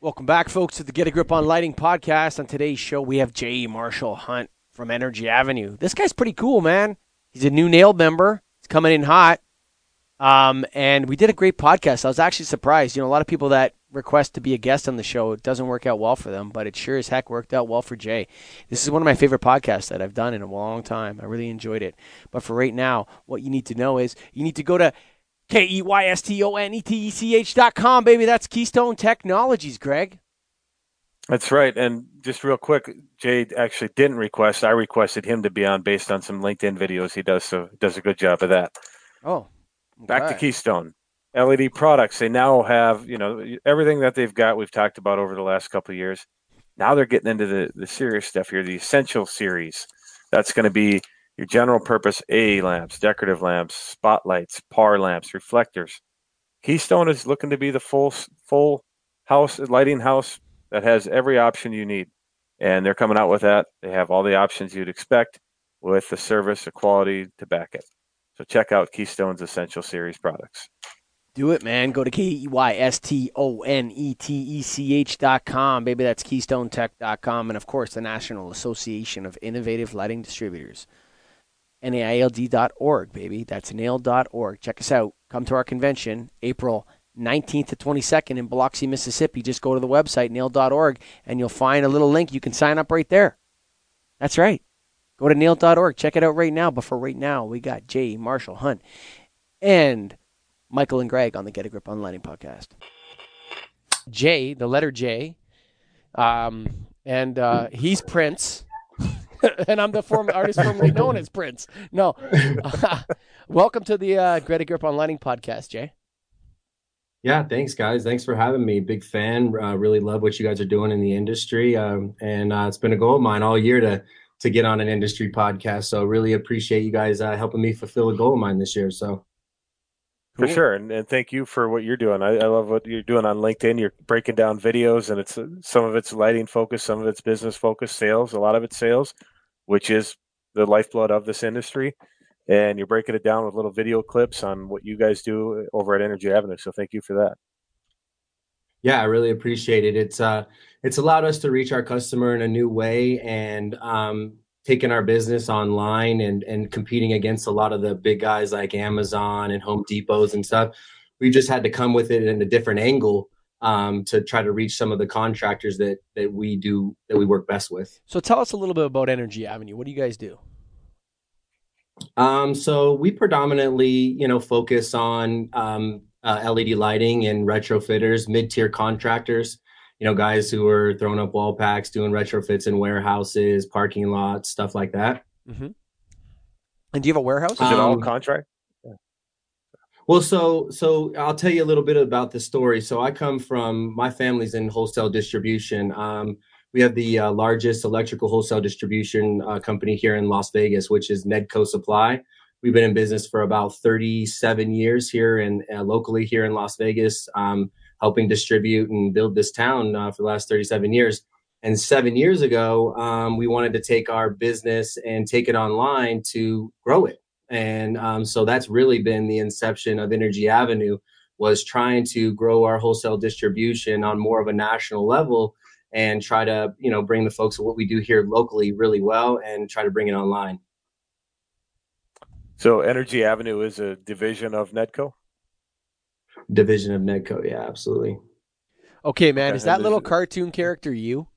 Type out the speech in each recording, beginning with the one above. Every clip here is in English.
Welcome back, folks, to the Get a Grip on Lighting podcast. On today's show, we have Jay Marshall Hunt from Energy Avenue. This guy's pretty cool, man. He's a new NAILD member. He's coming in hot. Um, and we did a great podcast. I was actually surprised. You know, a lot of people that request to be a guest on the show, it doesn't work out well for them, but it sure as heck worked out well for Jay. This is one of my favorite podcasts that I've done in a long time. I really enjoyed it. But for right now, what you need to know is you need to go to K E Y S T O N E T E C H dot com, baby. That's Keystone Technologies, Greg. That's right. And just real quick, Jay actually didn't request. I requested him to be on based on some LinkedIn videos he does. So does a good job of that. Oh, okay. back to Keystone LED products. They now have, you know, everything that they've got. We've talked about over the last couple of years. Now they're getting into the the serious stuff here, the essential series. That's going to be your general purpose A lamps, decorative lamps, spotlights, par lamps, reflectors. Keystone is looking to be the full full house lighting house that has every option you need. And they're coming out with that. They have all the options you'd expect with the service, the quality to back it. So check out Keystone's Essential Series products. Do it, man. Go to K E Y S T O N E T E C H dot com. Baby, that's KeystoneTech.com. And of course, the National Association of Innovative Lighting Distributors. NAILD.org, baby. That's nailed.org. Check us out. Come to our convention, April 19th to 22nd in Biloxi, Mississippi. Just go to the website, nailed.org, and you'll find a little link. You can sign up right there. That's right. Go to nailed.org. Check it out right now. But for right now, we got Jay Marshall Hunt and Michael and Greg on the Get a Grip on Lighting podcast. Jay, the letter J, um, and uh, he's Prince. and I'm the former artist formerly known as Prince. No. welcome to the uh, Get a Grip on Lighting podcast, Jay. Yeah, thanks, guys. Thanks for having me. Big fan. Uh, really love what you guys are doing in the industry, um, and uh, it's been a goal of mine all year to to get on an industry podcast. So really appreciate you guys uh, helping me fulfill a goal of mine this year. So. For cool. sure, and, and thank you for what you're doing. I, I, love what you're doing on LinkedIn. You're breaking down videos, and it's uh, some of it's lighting focus, some of it's business focus, sales. A lot of it's sales, which is the lifeblood of this industry. And you're breaking it down with little video clips on what you guys do over at Energy Avenue. So thank you for that. Yeah, I really appreciate it. It's uh, it's allowed us to reach our customer in a new way, and um, taking our business online and and competing against a lot of the big guys like Amazon and Home Depots and stuff. We just had to come with it in a different angle um, to try to reach some of the contractors that that we do that we work best with. So tell us a little bit about Energy Avenue. What do you guys do? Um, so we predominantly, you know, focus on um, uh, LED lighting and retrofitters, mid-tier contractors you know, guys who are throwing up wall packs, doing retrofits in warehouses, parking lots, stuff like that. Mm-hmm. And do you have a warehouse? Is um, it all um, contract? Well, so so I'll tell you a little bit about the story. So I come from my family's in wholesale distribution. Um, we have the uh, largest electrical wholesale distribution uh, company here in Las Vegas, which is Nedco Supply. We've been in business for about 37 years here and uh, locally here in Las Vegas. Um, helping distribute and build this town uh, for the last 37 years. And seven years ago, um, we wanted to take our business and take it online to grow it. And um, so that's really been the inception of Energy Avenue was trying to grow our wholesale distribution on more of a national level and try to you know bring the folks of what we do here locally really well and try to bring it online. So Energy Avenue is a division of Nedco division of Nedco. Yeah, absolutely. Okay, man. Is that little cartoon character you?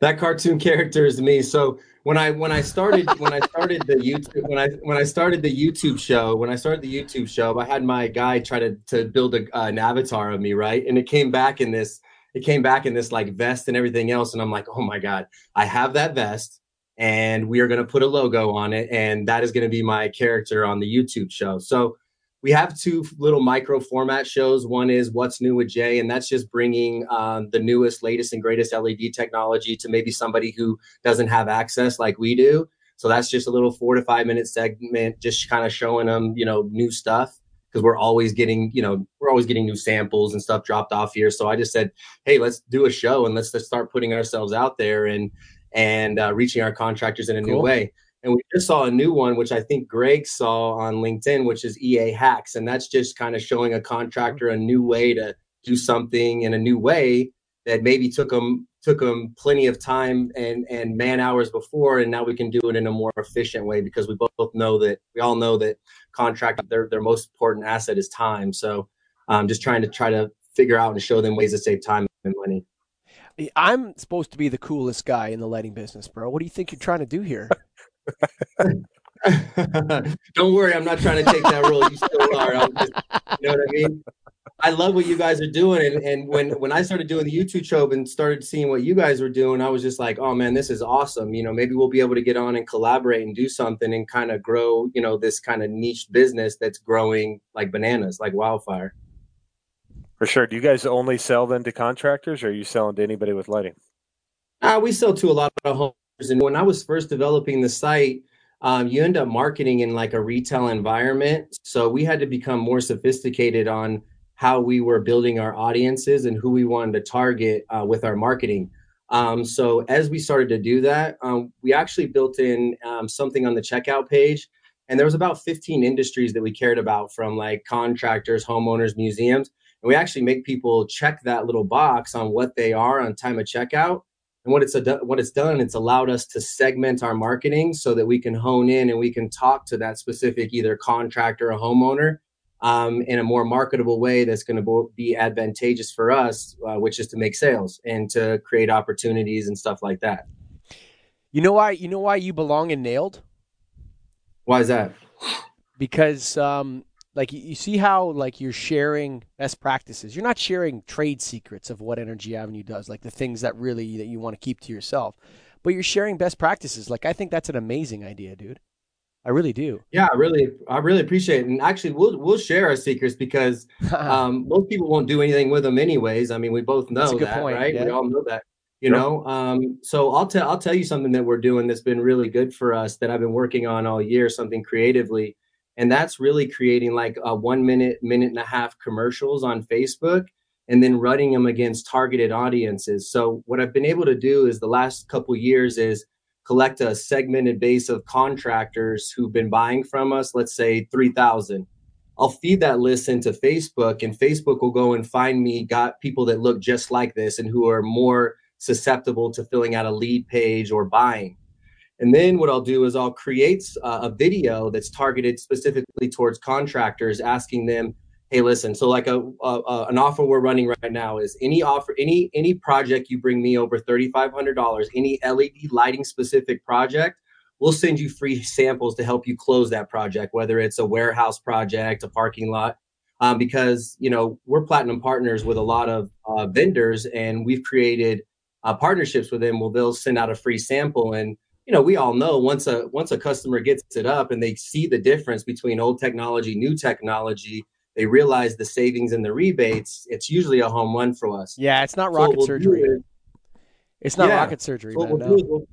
That cartoon character is me. So when I when I started when I started the YouTube when I when I started the YouTube show when I started the YouTube show, I had my guy try to to build a, uh, an avatar of me, right? And it came back in this it came back in this like vest and everything else, and I'm like, oh my god, I have that vest, and we are going to put a logo on it, and that is going to be my character on the YouTube show. So we have two little micro format shows. One is What's New with Jay, and that's just bringing um, the newest, latest, and greatest LED technology to maybe somebody who doesn't have access like we do. So that's just a little four to five minute segment, just kind of showing them, you know, new stuff because we're always getting, you know, we're always getting new samples and stuff dropped off here. So I just said, hey, let's do a show and let's, let's start putting ourselves out there and and uh, reaching our contractors in a cool. new way. And we just saw a new one, which I think Greg saw on LinkedIn, which is EA Hacks. And that's just kind of showing a contractor a new way to do something in a new way that maybe took them took them plenty of time and and man hours before. And now we can do it in a more efficient way because we both know that we all know that contract their their most important asset is time. So i'm um, just trying to try to figure out and show them ways to save time and money. I'm supposed to be the coolest guy in the lighting business bro. What do you think you're trying to do here don't worry i'm not trying to take that role you still are just, you know what i mean I love what you guys are doing. And, and when, when I started doing the YouTube show and started seeing what you guys were doing, I was just like, oh man, this is awesome. You know, maybe we'll be able to get on and collaborate and do something and kind of grow, you know, this kind of niche business that's growing like bananas, like wildfire. For sure. Do you guys only sell then to contractors or are you selling to anybody with lighting? Uh, we sell to a lot of homes. And when I was first developing the site, um, you end up marketing in like a retail environment. So we had to become more sophisticated on how we were building our audiences and who we wanted to target uh, with our marketing. Um, so as we started to do that, um, we actually built in um, something on the checkout page, and there was about 15 industries that we cared about, from like contractors, homeowners, museums, and we actually make people check that little box on what they are on time of checkout. And what it's a, what it's done, it's allowed us to segment our marketing so that we can hone in and we can talk to that specific either contractor or homeowner um, in a more marketable way that's going to be advantageous for us, uh, which is to make sales and to create opportunities and stuff like that. You know why? You know why you belong in Nailed? Why is that? Because um, like you see how like you're sharing best practices. You're not sharing trade secrets of what Energy Avenue does, like the things that really that you want to keep to yourself, but you're sharing best practices. Like I think that's an amazing idea, dude. I really do. Yeah, I really, I really appreciate it. And actually, we'll we'll share our secrets because um, most people won't do anything with them anyways. I mean, we both know that, point, right? Yeah. We all know that. You yep. know, um, so I'll tell I'll tell you something that we're doing that's been really good for us that I've been working on all year, something creatively, and that's really creating like a one minute, minute and a half commercials on Facebook, and then running them against targeted audiences. So what I've been able to do is the last couple years is collect a segmented base of contractors who've been buying from us, let's say 3,000. I'll feed that list into Facebook, and Facebook will go and find me got people that look just like this and who are more susceptible to filling out a lead page or buying. And then what I'll do is I'll create a video that's targeted specifically towards contractors, asking them, hey listen so like a, a, an offer we're running right now is any offer any any project you bring me over $3500 any led lighting specific project we'll send you free samples to help you close that project whether it's a warehouse project a parking lot. Um, because you know we're platinum partners with a lot of uh, vendors and we've created uh, partnerships with them well they'll send out a free sample and you know we all know once a once a customer gets it up and they see the difference between old technology new technology they realize the savings and the rebates, it's usually a home run for us. Yeah, it's not rocket so we'll surgery. Is, it's not yeah, rocket surgery. So man, we'll no. we'll,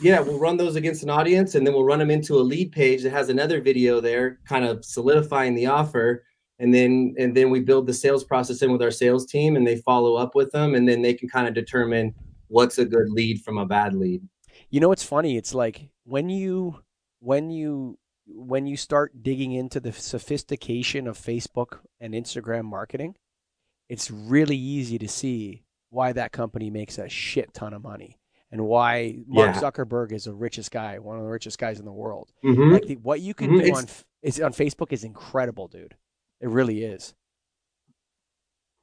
yeah, we'll run those against an audience and then we'll run them into a lead page that has another video there, kind of solidifying the offer. And then and then we build the sales process in with our sales team and they follow up with them and then they can kind of determine what's a good lead from a bad lead. You know what's funny? It's like when you when you when you start digging into the sophistication of Facebook and Instagram marketing, it's really easy to see why that company makes a shit ton of money and why Mark yeah. Zuckerberg is the richest guy, one of the richest guys in the world. Mm-hmm. Like the, what you can mm-hmm. do on is on Facebook is incredible, dude. It really is.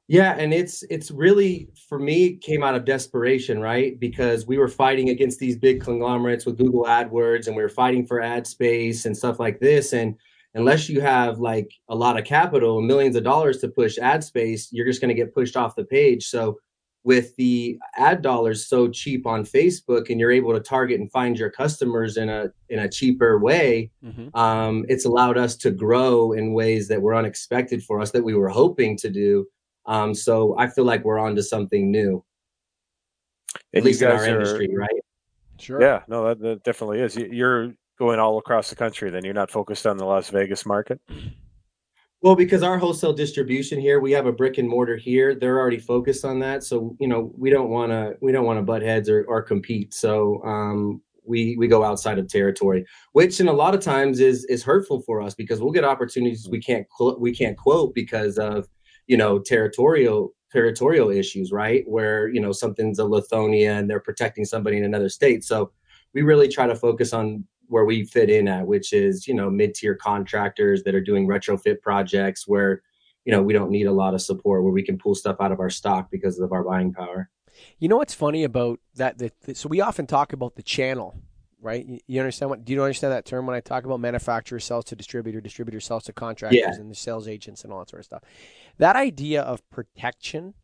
Yeah, and it's it's really for me came out of desperation, right? Because we were fighting against these big conglomerates with Google AdWords and we were fighting for ad space and stuff like this and unless you have like a lot of capital millions of dollars to push ad space, you're just going to get pushed off the page. So with the ad dollars so cheap on Facebook and you're able to target and find your customers in a in a cheaper way, mm-hmm. um, it's allowed us to grow in ways that were unexpected for us that we were hoping to do um, so I feel like we're on to something new. And At least in our are, industry, right? Sure. Yeah, no, that, that definitely is. You're going all across the country. Then you're not focused on the Las Vegas market. Well, because our wholesale distribution here, we have a brick and mortar here. They're already focused on that, so you know we don't want to we don't want to butt heads or, or compete. So um, we we go outside of territory, which in a lot of times is is hurtful for us because we'll get opportunities we can't we can't quote because of you know territorial territorial issues, right? Where you know something's a Lithonia and they're protecting somebody in another state. So we really try to focus on where we fit in at, which is you know mid tier contractors that are doing retrofit projects where you know we don't need a lot of support, where we can pull stuff out of our stock because of our buying power. You know what's funny about that? that so we often talk about the channel right? You, understand what? Do you understand that term when I talk about manufacturer sells to distributor, distributor sells to contractors, yeah. and the sales agents and all that sort of stuff? That idea of protection,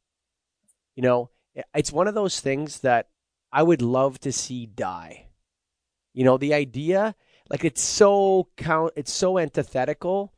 you know, it's one of those things that I would love to see die. You know, the idea, like it's so count, it's so antithetical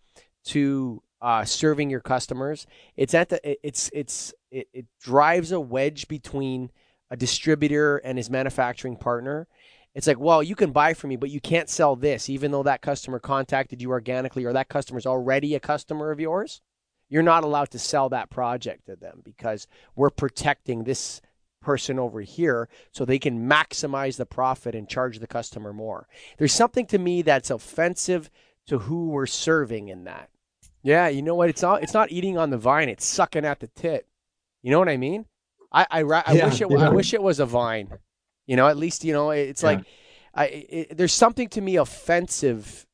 to uh, serving your customers. It's at the, it's it's it, it drives a wedge between a distributor and his manufacturing partner it's like, well, you can buy from me, but you can't sell this, even though that customer contacted you organically or that customer's already a customer of yours. You're not allowed to sell that project to them because we're protecting this person over here so they can maximize the profit and charge the customer more. There's something to me that's offensive to who we're serving in that. Yeah, you know what? It's not it's not eating on the vine, it's sucking at the tit. You know what I mean? I I, I yeah, wish it yeah. I wish it was a vine. You know, at least you know it's yeah. like I, it, there's something to me offensive.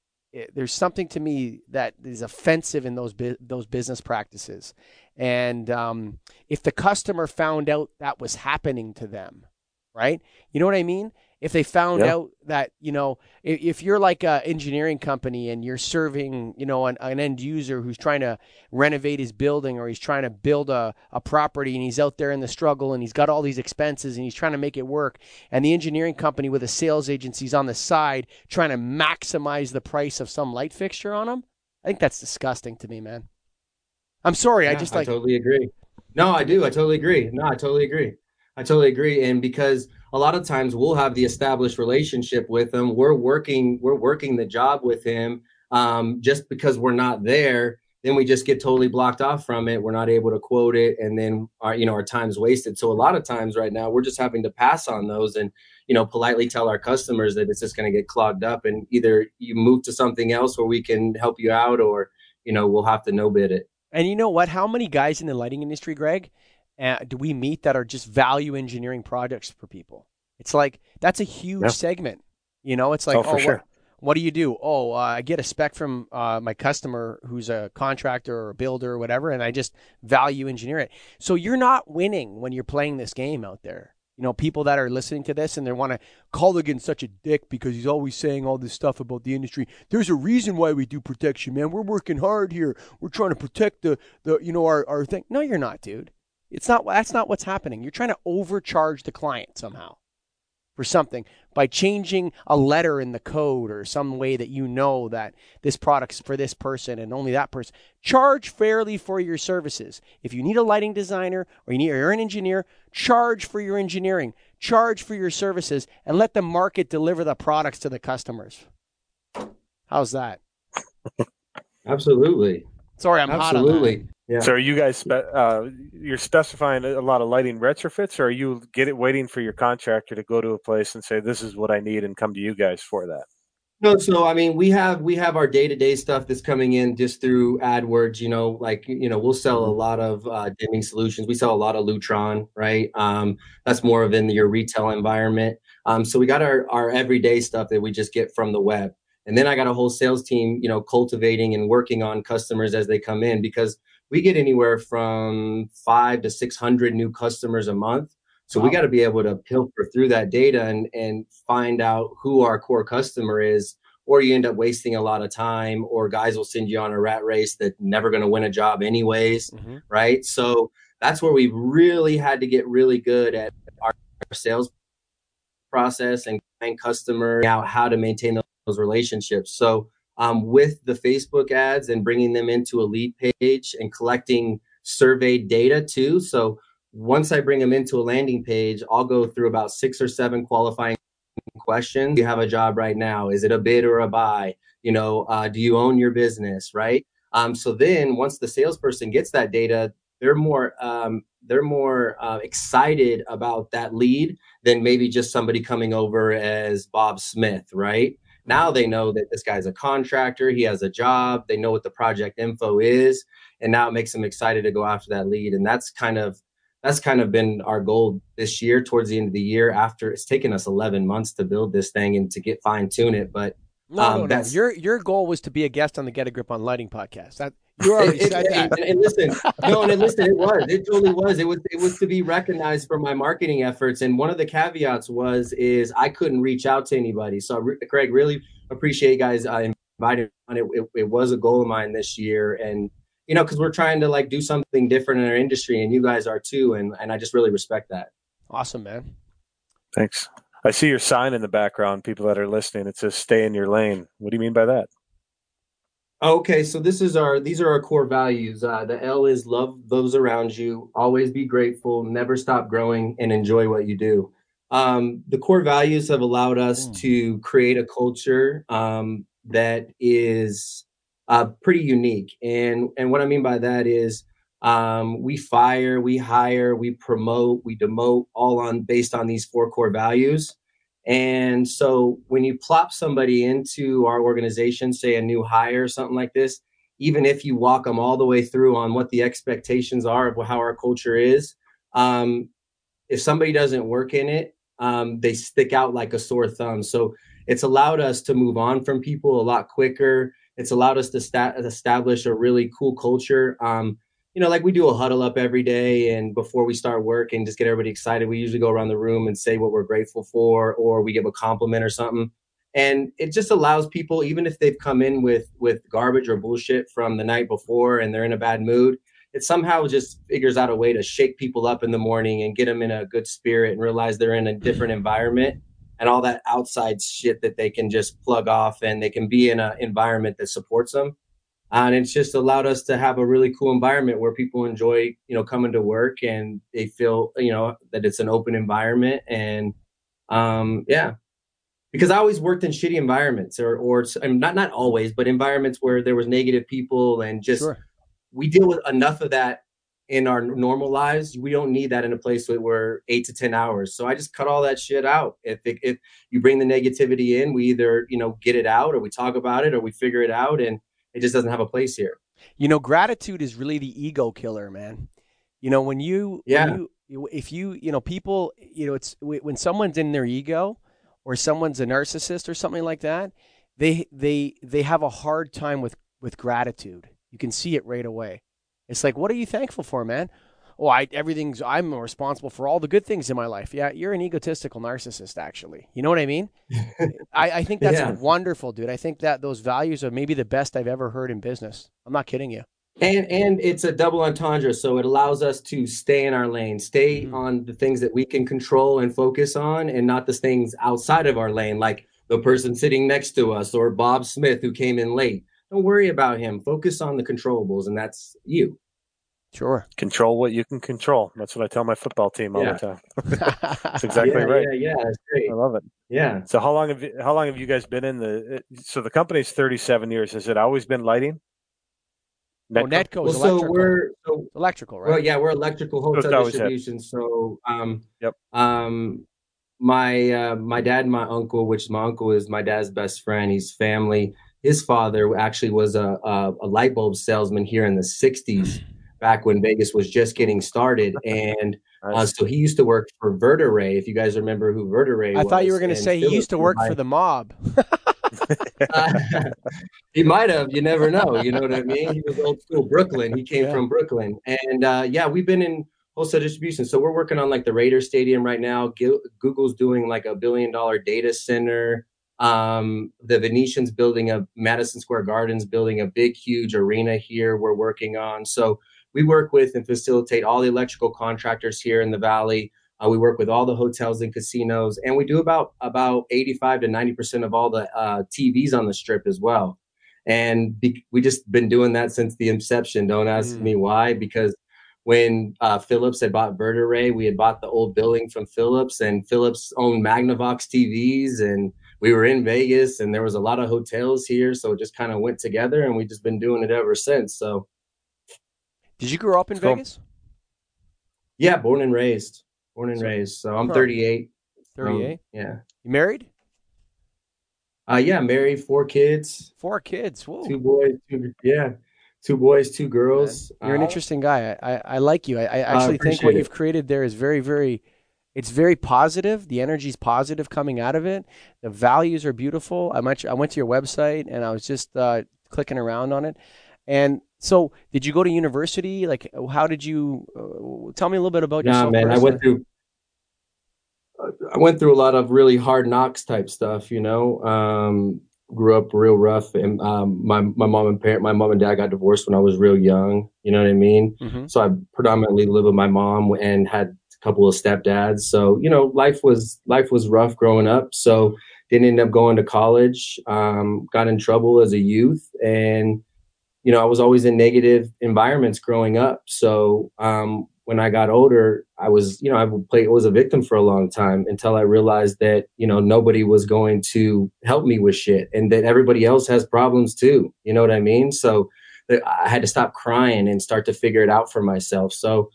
There's something to me that is offensive in those bu- those business practices, and um, if the customer found out that was happening to them, right? You know what I mean? If they found yeah. out that you know if, if you're like an engineering company and you're serving you know an, an, end user who's trying to renovate his building or he's trying to build a, a property and he's out there in the struggle and he's got all these expenses and he's trying to make it work and the engineering company with a sales agency's on the side trying to maximize the price of some light fixture on them i think that's disgusting to me man. I'm sorry yeah, i just like i totally agree. No i do i totally agree. No i totally agree. I totally agree and because a lot of times we'll have the established relationship with him. We're working, we're working the job with him. Um, just because we're not there, then we just get totally blocked off from it. We're not able to quote it, and then our, you know, our time's wasted. So a lot of times right now, we're just having to pass on those and you know politely tell our customers that it's just going to get clogged up, and either you move to something else where we can help you out, or you know we'll have to no bid it. And you know what? How many guys in the lighting industry, Greg, uh, do we meet that are just value engineering projects for people? It's like that's a huge yeah. segment. You know, it's like, oh, oh sure. what, what, do you do? Oh, uh, I get a spec from uh, my customer who's a contractor or a builder or whatever, and I just value engineer it. So you're not winning when you're playing this game out there. You know, people that are listening to this and they want to call Culligan's such a dick because he's always saying all this stuff about the industry. There's a reason why we do protection, man. We're working hard here. We're trying to protect the, the you know, our, our thing. No, you're not, dude. It's not that's not what's happening. You're trying to overcharge the client somehow for something by changing a letter in the code or some way that you know that this product's for this person and only that person. Charge fairly for your services. If you need a lighting designer or you need, or you're an engineer, charge for your engineering, charge for your services, and let the market deliver the products to the customers. How's that? Absolutely. Sorry, I'm absolutely. Yeah. So are you guys spe- uh, you're specifying a lot of lighting retrofits, or are you get it waiting for your contractor to go to a place and say this is what I need and come to you guys for that? No, so I mean we have we have our day to day stuff that's coming in just through AdWords. You know, like you know we'll sell a mm-hmm. lot of uh, dimming solutions. We sell a lot of Lutron, right? Um, that's more of in your retail environment. Um, so we got our our everyday stuff that we just get from the web. And then I got a whole sales team, you know, cultivating and working on customers as they come in because we get anywhere from five to 600 new customers a month. So wow. we got to be able to filter through that data and, and find out who our core customer is, or you end up wasting a lot of time, or guys will send you on a rat race that never going to win a job anyways, mm-hmm. right? So that's where we really had to get really good at our sales process and customer out how to maintain those relationships. So um, with the Facebook ads and bringing them into a lead page and collecting surveyed data too. So once I bring them into a landing page, I'll go through about six or seven qualifying questions. You have a job right now. Is it a bid or a buy? You know, uh, do you own your business? Right. Um, so then once the salesperson gets that data, they're more um, they're more uh, excited about that lead than maybe just somebody coming over as Bob Smith, right? Now they know that this guy's a contractor, he has a job, they know what the project info is, and now it makes them excited to go after that lead. And that's kind of that's kind of been our goal this year towards the end of the year after it's taken us 11 months to build this thing and to get fine tune it but no, um, no, no. Your your goal was to be a guest on the Get a Grip on Lighting podcast. That you already it, said it, that. And, and, listen, no, and listen, it was. It totally was. It was. It was to be recognized for my marketing efforts. And one of the caveats was is I couldn't reach out to anybody. So, Craig, really appreciate you guys uh, inviting on it. it. It was a goal of mine this year, and you know, because we're trying to like do something different in our industry, and you guys are too, and and I just really respect that. Awesome, man. Thanks. I see your sign in the background. People that are listening, it says "Stay in your lane." What do you mean by that? Okay, so this is our these are our core values. Uh, the L is love those around you, always be grateful, never stop growing, and enjoy what you do. Um, the core values have allowed us mm. to create a culture um, that is uh, pretty unique. And and what I mean by that is um, we fire, we hire, we promote, we demote, all on based on these four core values. And so when you plop somebody into our organization, say a new hire or something like this, even if you walk them all the way through on what the expectations are of how our culture is, um, if somebody doesn't work in it, um, they stick out like a sore thumb. So it's allowed us to move on from people a lot quicker it's allowed us to sta- establish a really cool culture. Um, you know, like we do a huddle up every day, and before we start work and just get everybody excited, we usually go around the room and say what we're grateful for, or we give a compliment or something. And it just allows people, even if they've come in with with garbage or bullshit from the night before and they're in a bad mood, it somehow just figures out a way to shake people up in the morning and get them in a good spirit and realize they're in a different environment and all that outside shit that they can just plug off and they can be in an environment that supports them. And it's just allowed us to have a really cool environment where people enjoy, you know, coming to work and they feel, you know, that it's an open environment. And um, yeah, because I always worked in shitty environments or, or I mean, not, not always, but environments where there was negative people and just, sure. we deal with enough of that in our normal lives. We don't need that in a place where we're eight to 10 hours. So I just cut all that shit out. If, it, if you bring the negativity in, we either, you know, get it out or we talk about it or we figure it out and it just doesn't have a place here. You know, gratitude is really the ego killer, man. You know, when you, yeah. When you, if you, you know, people, you know, it's when someone's in their ego or someone's a narcissist or something like that, they, they, they have a hard time with, with gratitude. You can see it right away it's like, what are you thankful for, man? Oh, I everything's I'm responsible for all the good things in my life. Yeah, you're an egotistical narcissist, actually. You know what I mean? I, I think that's yeah. wonderful, dude. I think that those values are maybe the best I've ever heard in business. I'm not kidding you. And and it's a double entendre, so it allows us to stay in our lane, stay mm-hmm. on the things that we can control and focus on, and not the things outside of our lane, like the person sitting next to us or Bob Smith who came in late don't worry about him. Focus on the controllables, and that's you. Sure. Control what you can control. That's what I tell my football team all yeah. the time. that's exactly yeah, right. Yeah, yeah, that's great. I love it. Yeah. So how long have you, how long have you guys been in the? So the company's thirty seven years. Has it always been lighting? Nedco? Oh, Nedco is well, electrical. So we're so, electrical, right? Well, yeah, we're electrical hotel distribution. So, um, yep. Um, my uh, my dad and my uncle, which my uncle is my dad's best friend. He's family his father actually was a, a, a light bulb salesman here in the 60s back when Vegas was just getting started. And uh, so he used to work for Verd-A-Ray. If you guys remember who Verd-A-Ray I was. I thought you were going to say he used to work for the mob. uh, he might have. You never know. You know what I mean? He was old school Brooklyn. He came yeah. from Brooklyn. And uh, yeah, we've been in wholesale distribution. So we're working on like the Raider Stadium right now. Google's doing like a billion dollar data center. Um, the Venetian's building a Madison Square Gardens building a big, huge arena here. We're working on. So we work with and facilitate all the electrical contractors here in the valley. Uh, we work with all the hotels and casinos, and we do about about 85 to 90 percent of all the uh, TVs on the strip as well. And be, we just been doing that since the inception. Don't ask mm. me why, because when uh, Philips had bought Verd-A-Ray, we had bought the old building from Philips, and Philips owned Magnavox TVs, and we were in Vegas and there was a lot of hotels here, so it just kind of went together, and we've just been doing it ever since. So, did you grow up in Vegas? Yeah, born and raised. Born and so, raised. So I'm 38. 38. Um, yeah. You married? Uh, yeah, married, four kids. Four kids. Whoa. Two boys. Two, yeah, two boys, two girls. You're an uh, interesting guy. I, I, I like you. I, I actually think what it. you've created there is very, very. It's very positive. The energy's positive coming out of it. The values are beautiful. I went, I went to your website and I was just uh, clicking around on it. And so, did you go to university? Like, how did you? Uh, tell me a little bit about nah, yourself. man, I went through. I went through a lot of really hard knocks type stuff. You know, um, grew up real rough, and um, my my mom and parent, my mom and dad got divorced when I was real young. You know what I mean? Mm-hmm. So I predominantly lived with my mom and had a couple of stepdads. So you know, life was life was rough growing up. So didn't end up going to college. Um, got in trouble as a youth and you know, I was always in negative environments growing up. So um, when I got older, I was, you know, I played was a victim for a long time until I realized that, you know, nobody was going to help me with shit and that everybody else has problems too. You know what I mean? So I had to stop crying and start to figure it out for myself. So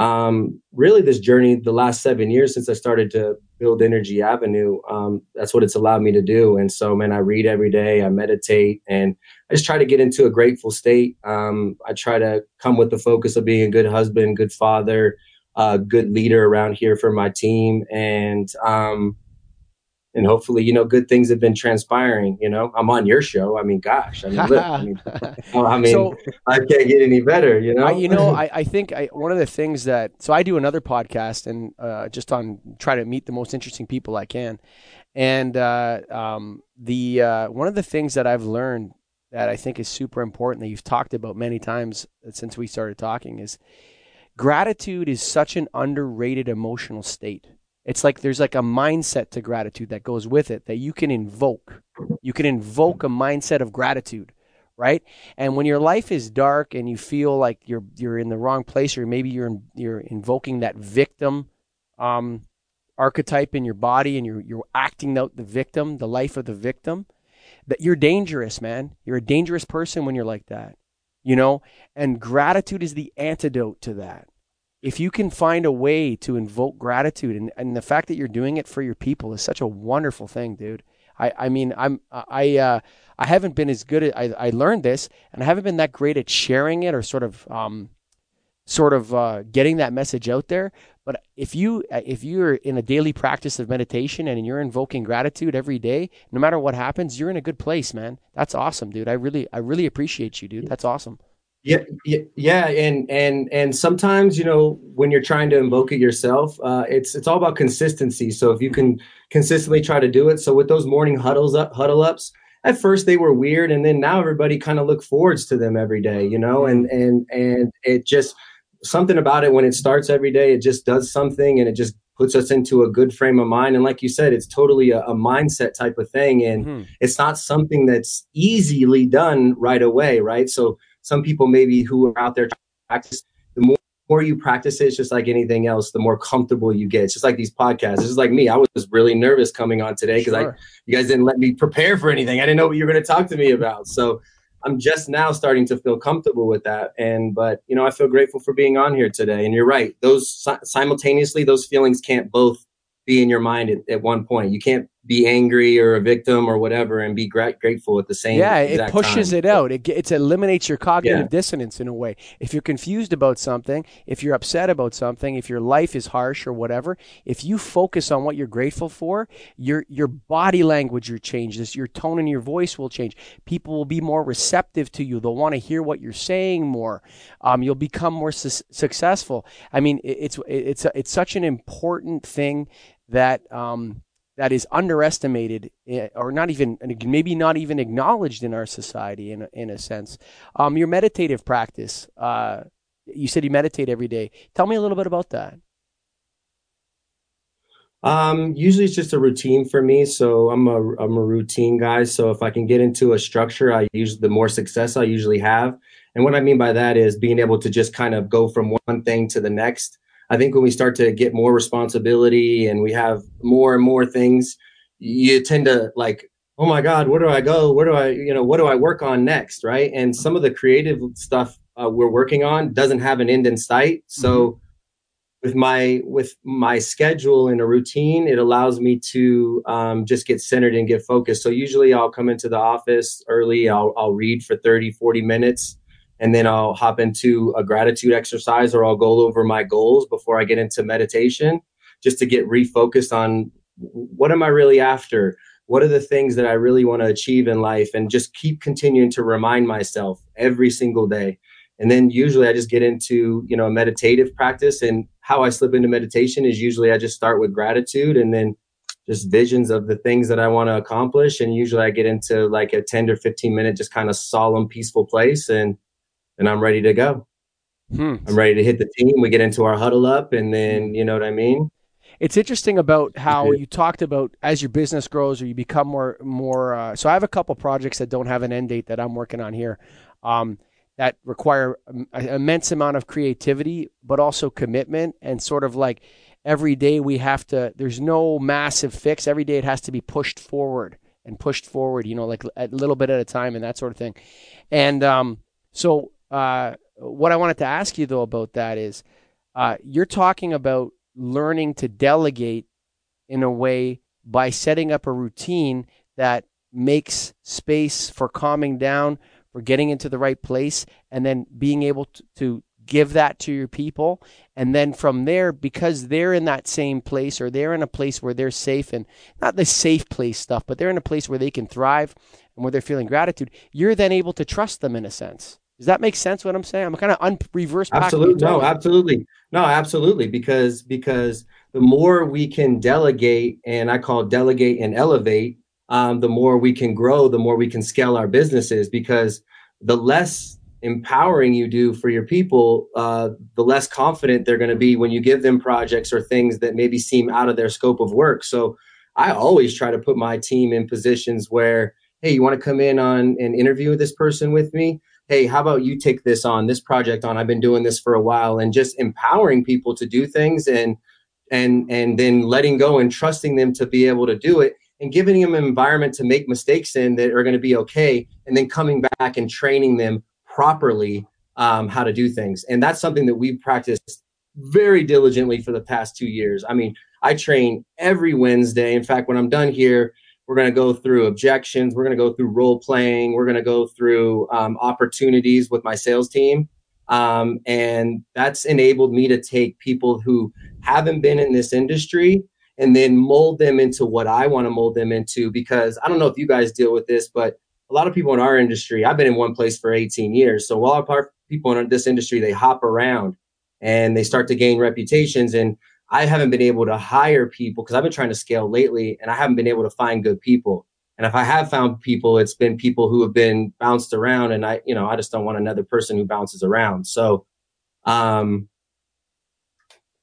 um, really this journey the last seven years since i started to build energy avenue um, that's what it's allowed me to do. And so man i read every day i meditate and i just try to get into a grateful state. Um, i try to come with the focus of being a good husband good father uh, good leader around here for my team. And um, and hopefully, you know, good things have been transpiring. You know, I'm on your show. I mean, gosh, I mean, look, I mean, I, mean so, I can't get any better. You know, I, you know, I, I think I, one of the things that so I do another podcast and uh, just on try to meet the most interesting people I can, and uh, um, the uh, one of the things that I've learned that I think is super important that you've talked about many times since we started talking is gratitude is such an underrated emotional state it's like there's like a mindset to gratitude that goes with it that you can invoke. You can invoke a mindset of gratitude, right? And when your life is dark and you feel like you're you're in the wrong place, or maybe you're you're invoking that victim um, archetype in your body, and you're you're acting out the victim, the life of the victim, that you're dangerous, man. You're a dangerous person when you're like that, you know. And gratitude is the antidote to that if you can find a way to invoke gratitude and, and the fact that you're doing it for your people is such a wonderful thing, dude. I, I mean, I'm, I, uh, I haven't been as good at, I, I learned this and I haven't been that great at sharing it or sort of, um, sort of, uh, getting that message out there. But if you, if you're in a daily practice of meditation and you're invoking gratitude every day, no matter what happens, you're in a good place, man. That's awesome, dude. I really, I really appreciate you, dude. That's awesome. Yeah, yeah, and and and sometimes you know when you're trying to invoke it yourself, uh, it's it's all about consistency. So if you can consistently try to do it, so with those morning huddles up huddle ups, at first they were weird, and then now everybody kind of look forwards to them every day, you know, and and and it just something about it when it starts every day, it just does something, and it just puts us into a good frame of mind. And like you said, it's totally a, a mindset type of thing, and mm-hmm. it's not something that's easily done right away, right? So some people maybe who are out there practice the more, more you practice it, it's just like anything else, the more comfortable you get. It's just like these podcasts. It's just like me. I was really nervous coming on today because sure. I you guys didn't let me prepare for anything. I didn't know what you were going to talk to me about. So I'm just now starting to feel comfortable with that. And but you know, I feel grateful for being on here today. And you're right; those simultaneously, those feelings can't both be in your mind at, at one point. You can't be angry or a victim or whatever and be gra- grateful at the same yeah it pushes time. it out. It, it eliminates your cognitive yeah. dissonance in a way. If you're confused about something if you're upset about something if your life is harsh or whatever if you focus on what you're grateful for your your body language will change. This your tone and your voice will change. People will be more receptive to you. They'll want to hear what you're saying more. Um, you'll become more su- successful. I mean it, it's it's it's such an important thing that um, that is underestimated eh, or not even maybe not even acknowledged in our society in a, in a sense. Um, your meditative practice. Uh, you said you meditate every day. Tell me a little bit about that. Um, usually it's just a routine for me. So I'm a I'm a routine guy. So if I can get into a structure, I usually the more success I usually have. And what I mean by that is being able to just kind of go from one thing to the next I think when we start to get more responsibility and we have more and more things, you tend to like, oh my God, where do I go? Where do I, you know, what do I work on next? Right. And some of the creative stuff uh, we're working on doesn't have an end in sight. So, mm-hmm. with my with my schedule and a routine, it allows me to um, just get centered and get focused. So usually I'll come into the office early. I'll I'll read for 30, 40 minutes, and then I'll hop into a gratitude exercise or I'll go over my goals before I get into meditation, just to get refocused on what am I really after. What are the things that I really want to achieve in life, and just keep continuing to remind myself every single day. And then usually i just get into you know a meditative practice and how i slip into meditation is usually i just start with gratitude and then just visions of the things that i want to accomplish. And usually i get into like a 10 or 15 minute just kind of solemn peaceful place and and i'm ready to go hmm. i'm ready to hit the team we get into our huddle up and then you know what i mean it's interesting about how you talked about as your business grows or you become more more uh, so i have a couple projects that don't have an end date that i'm working on here um, that require an immense amount of creativity, but also commitment and sort of like every day we have to, there's no massive fix. Every day it has to be pushed forward and pushed forward, you know, like a little bit at a time and that sort of thing. And um, so, uh, what I wanted to ask you though about that is uh, you're talking about learning to delegate in a way by setting up a routine that makes space for calming down, for getting into the right place and then being able to, to give that to your people. And then from there because they're in that same place or they're in a place where they're safe and not the safe place stuff but they're in a place where they can thrive and where they're feeling gratitude you're then able to trust them in a sense does that make sense what i'm saying i'm kind of un- reverse absolutely no absolutely no absolutely because because the more we can delegate and i call delegate and elevate um, the more we can grow, the more we can scale our businesses because the less empowering you do for your people, uh, the less confident they're going to be when you give them projects or things that maybe seem out of their scope of work. So I always try to put my team in positions where, hey, you want to come in on an interview with this person with me? Hey, how about you take this on, this project on? I've been doing this for a while, and just empowering people to do things and and and then letting go and trusting them to be able to do it and giving them an environment to make mistakes in that are going to be okay, and then coming back and training them properly um, how to do things. And that's something that we've practiced very diligently for the past two years. I mean, I train every Wednesday. In fact, when I'm done here, we're going to go through objections. We're going to go through role playing. We're going to go through um, opportunities with my sales team. Um, and that's enabled me to take people who haven't been in this industry and then mold them into what I want to mold them into. Because I don't know if you guys deal with this, but a lot of people in our industry, I've been in one place for 18 years. So a lot of people in this industry, they hop around and they start to gain reputations. And I haven't been able to hire people because I've been trying to scale lately and I haven't been able to find good people. And if I have found people, it's been people who have been bounced around and I, you know, I just don't want another person who bounces around. So, um,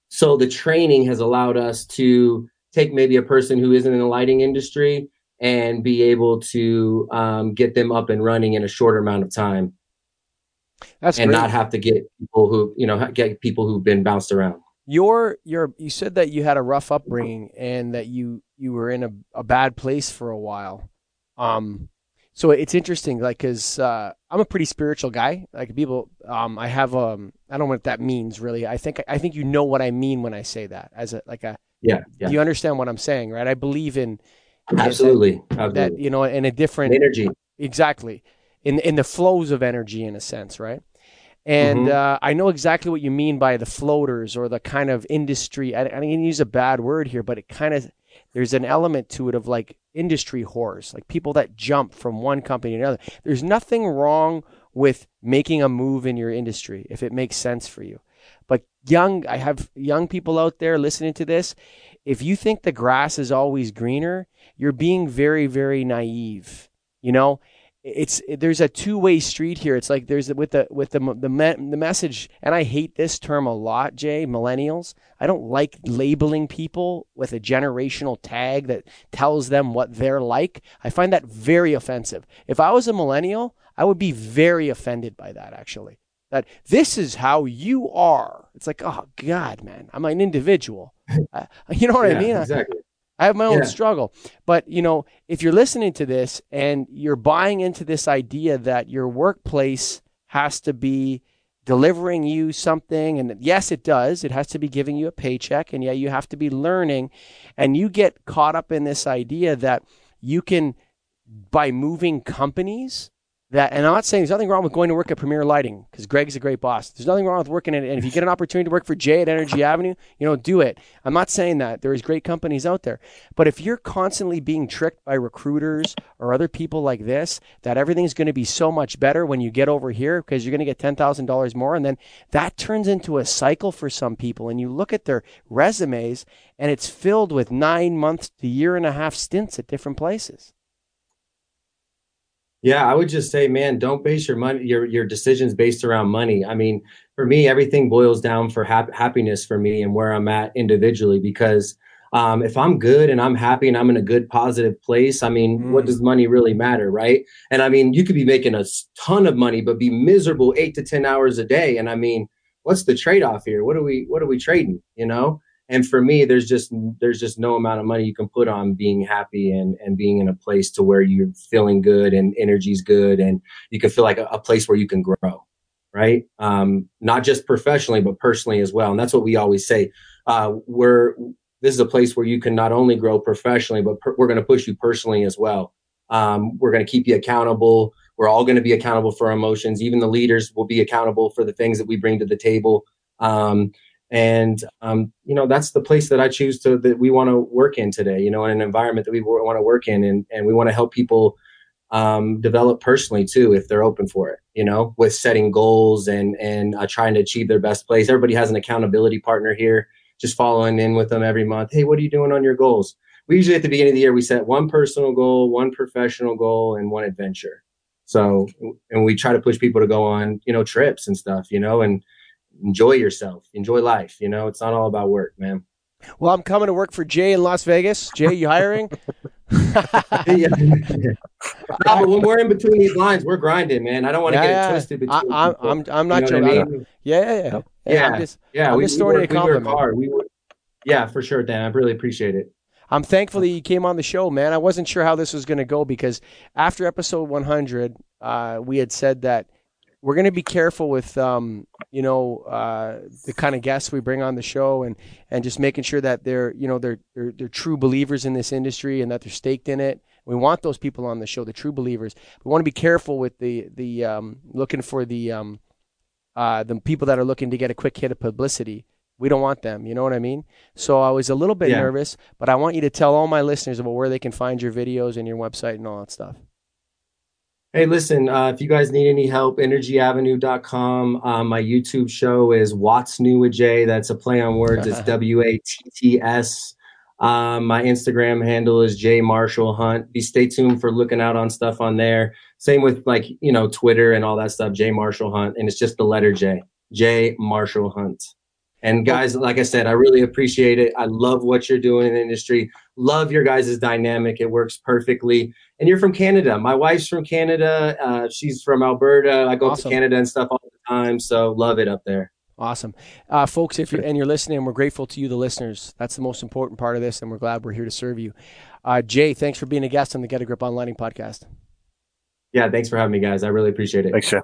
so the training has allowed us to take maybe a person who isn't in the lighting industry and be able to um, get them up and running in a shorter amount of time. That's and great. not have to get people who you know get people who've been bounced around. Your your you said that you had a rough upbringing and that you you were in a, a bad place for a while. Um, so it's interesting, like, cause uh, I'm a pretty spiritual guy. Like people, um, I have um, I don't know what that means really. I think I think you know what I mean when I say that as a like a yeah. yeah. You understand what I'm saying, right? I believe in absolutely that, absolutely. that you know in a different energy exactly in in the flows of energy in a sense, right? And mm-hmm. uh, I know exactly what you mean by the floaters or the kind of industry. I, I didn't use a bad word here, but it kind of there's an element to it of like industry whores, like people that jump from one company to another. There's nothing wrong with making a move in your industry if it makes sense for you. But young, I have young people out there listening to this. If you think the grass is always greener, you're being very, very naive. You know, it's there's a two-way street here. It's like there's with the with the the, me, the message, and I hate this term a lot, Jay. Millennials. I don't like labeling people with a generational tag that tells them what they're like. I find that very offensive. If I was a millennial, I would be very offended by that. Actually, that this is how you are. It's like, oh God, man, I'm an individual. uh, you know what yeah, I mean? Exactly. I have my own yeah. struggle. But, you know, if you're listening to this and you're buying into this idea that your workplace has to be delivering you something. And yes, it does. It has to be giving you a paycheck. And yeah, you have to be learning. And you get caught up in this idea that you can, by moving companies, that, and I'm not saying there's nothing wrong with going to work at Premier Lighting because Greg's a great boss. There's nothing wrong with working in it. And if you get an opportunity to work for Jay at Energy Avenue, you know, do it. I'm not saying that. There's great companies out there. But if you're constantly being tricked by recruiters or other people like this, that everything's going to be so much better when you get over here because you're going to get $10,000 more. And then that turns into a cycle for some people. And you look at their resumes and it's filled with nine months to year and a half stints at different places. Yeah, I would just say, man, don't base your money your your decisions based around money. I mean, for me, everything boils down for hap- happiness for me and where I'm at individually. Because um, if I'm good and I'm happy and I'm in a good positive place, I mean, mm. what does money really matter, right? And I mean, you could be making a ton of money but be miserable eight to ten hours a day. And I mean, what's the trade off here? What are we what are we trading? You know? And for me there's just there's just no amount of money you can put on being happy and and being in a place to where you're feeling good and energy's good and you can feel like a, a place where you can grow right? Um, not just professionally but personally as well. And that's what we always say uh, we're this is a place where you can not only grow professionally but per, we're going to push you personally as well. Um, we're going to keep you accountable. We're all going to be accountable for our emotions. Even the leaders will be accountable for the things that we bring to the table. Um, and um, you know that's the place that i choose to that we want to work in today you know in an environment that we want to work in. And, and we want to help people um, develop personally too if they're open for it you know with setting goals and and uh, trying to achieve their best place. Everybody has an accountability partner here just following in with them every month. Hey what are you doing on your goals? We usually at the beginning of the year we set one personal goal one professional goal and one adventure. So and we try to push people to go on you know trips and stuff you know and enjoy yourself, enjoy life. You know, it's not all about work, man. Well, I'm coming to work for Jay in Las Vegas. Jay, you hiring? yeah. when we're in between these lines, we're grinding, man. I don't want to yeah, get it twisted. Between I, am I'm, I'm not you know joking. I mean? Yeah, yeah, yeah. Yeah, I'm just, yeah. I'm we, just we, work, we work hard. We work, yeah, for sure, Dan. I really appreciate it. I'm thankful that you came on the show, man. I wasn't sure how this was going to go because after episode 100, uh, we had said that we're going to be careful with um, you know uh, the kind of guests we bring on the show and and just making sure that they're you know they're, they're they're true believers in this industry and that they're staked in it. We want those people on the show the true believers. We want to be careful with the the um, looking for the um, uh, the people that are looking to get a quick hit of publicity. We don't want them you know what i mean? So i was a little bit yeah. nervous but i want you to tell all my listeners about where they can find your videos and your website and all that stuff Hey, listen, uh, if you guys need any help, energyavenue.com. Um, my YouTube show is Watts New with Jay. That's a play on words. It's W A T T S. Um, my Instagram handle is J Marshall Hunt. Be stay tuned for looking out on stuff on there. Same with like, you know, Twitter and all that stuff, J Marshall Hunt. And it's just the letter J, J Marshall Hunt. And guys, like I said, I really appreciate it. I love what you're doing in the industry. Love your guys' dynamic. It works perfectly. And you're from Canada. My wife's from Canada. Uh, she's from Alberta. I go awesome. to Canada and stuff all the time. So love it up there. Awesome, uh, folks. If you're and you're listening, we're grateful to you, the listeners. That's the most important part of this, and we're glad we're here to serve you. Uh, Jay, thanks for being a guest on the Get a Grip on Lighting podcast. Yeah, thanks for having me, guys. I really appreciate it. Thanks, Jay.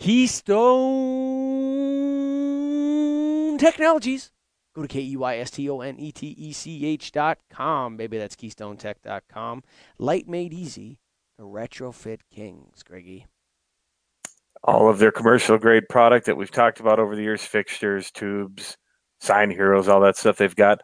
Keystone Technologies. Go to K E Y S T O N E T E C H dot com. Baby, that's KeystoneTech.com. Light made easy. The retrofit kings, Greggy. All of their commercial grade product that we've talked about over the years fixtures, tubes, sign heroes, all that stuff they've got.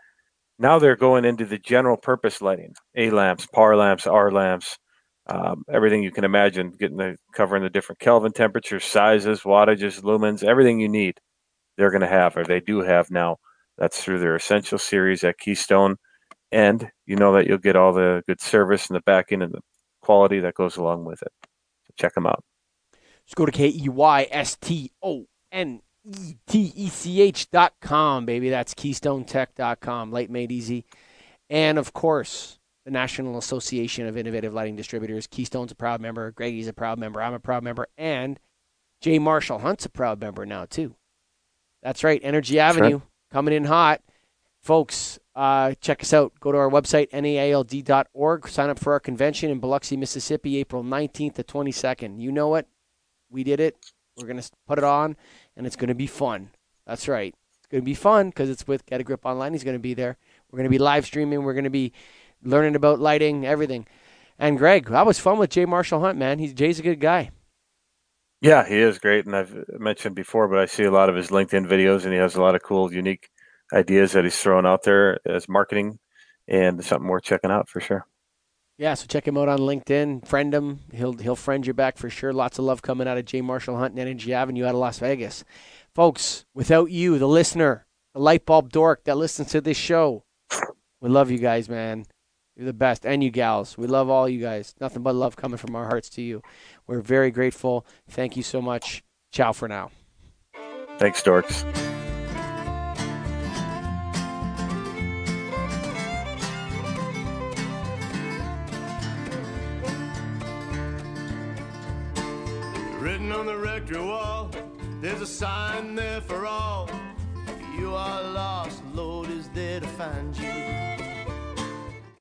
Now they're going into the general purpose lighting A lamps, PAR lamps, R lamps, um, everything you can imagine, getting the covering the different Kelvin temperatures, sizes, wattages, lumens, everything you need, they're going to have, or they do have now. That's through their essential series at Keystone, and you know that you'll get all the good service and the backing and the quality that goes along with it. So check them out. Just go to K E Y S T O N E T E C H dot com, baby. That's KeystoneTech dot com. Light made easy, and of course the National Association of Innovative Lighting Distributors. Keystone's a proud member. Greggy's a proud member. I'm a proud member. And Jay Marshall Hunt's a proud member now, too. That's right. Energy Avenue sure. coming in hot. Folks, uh, check us out. Go to our website, naild.org. Sign up for our convention in Biloxi, Mississippi, April 19th to 22nd. You know it. We did it. We're gonna put it on, and it's gonna be fun. That's right. It's gonna be fun because it's with Get a Grip Online. He's gonna be there. We're gonna be live streaming. We're gonna be learning about lighting, everything. And Greg, that was fun with Jay Marshall Hunt, man. He's Jay's a good guy. Yeah, he is great, and I've mentioned before, but I see a lot of his LinkedIn videos, and he has a lot of cool, unique ideas that he's throwing out there as marketing, and something worth checking out for sure. Yeah, so check him out on LinkedIn. Friend him. He'll he'll friend you back for sure. Lots of love coming out of Jay Marshall Hunt and Energy Avenue out of Las Vegas. Folks, without you, the listener, the light bulb dork that listens to this show, we love you guys, man. You're the best. And you gals. We love all you guys. Nothing but love coming from our hearts to you. We're very grateful. Thank you so much. Ciao for now. Thanks, dorks. Written on the rectory wall, there's a sign there for all. If you are lost, Lord is there to find you.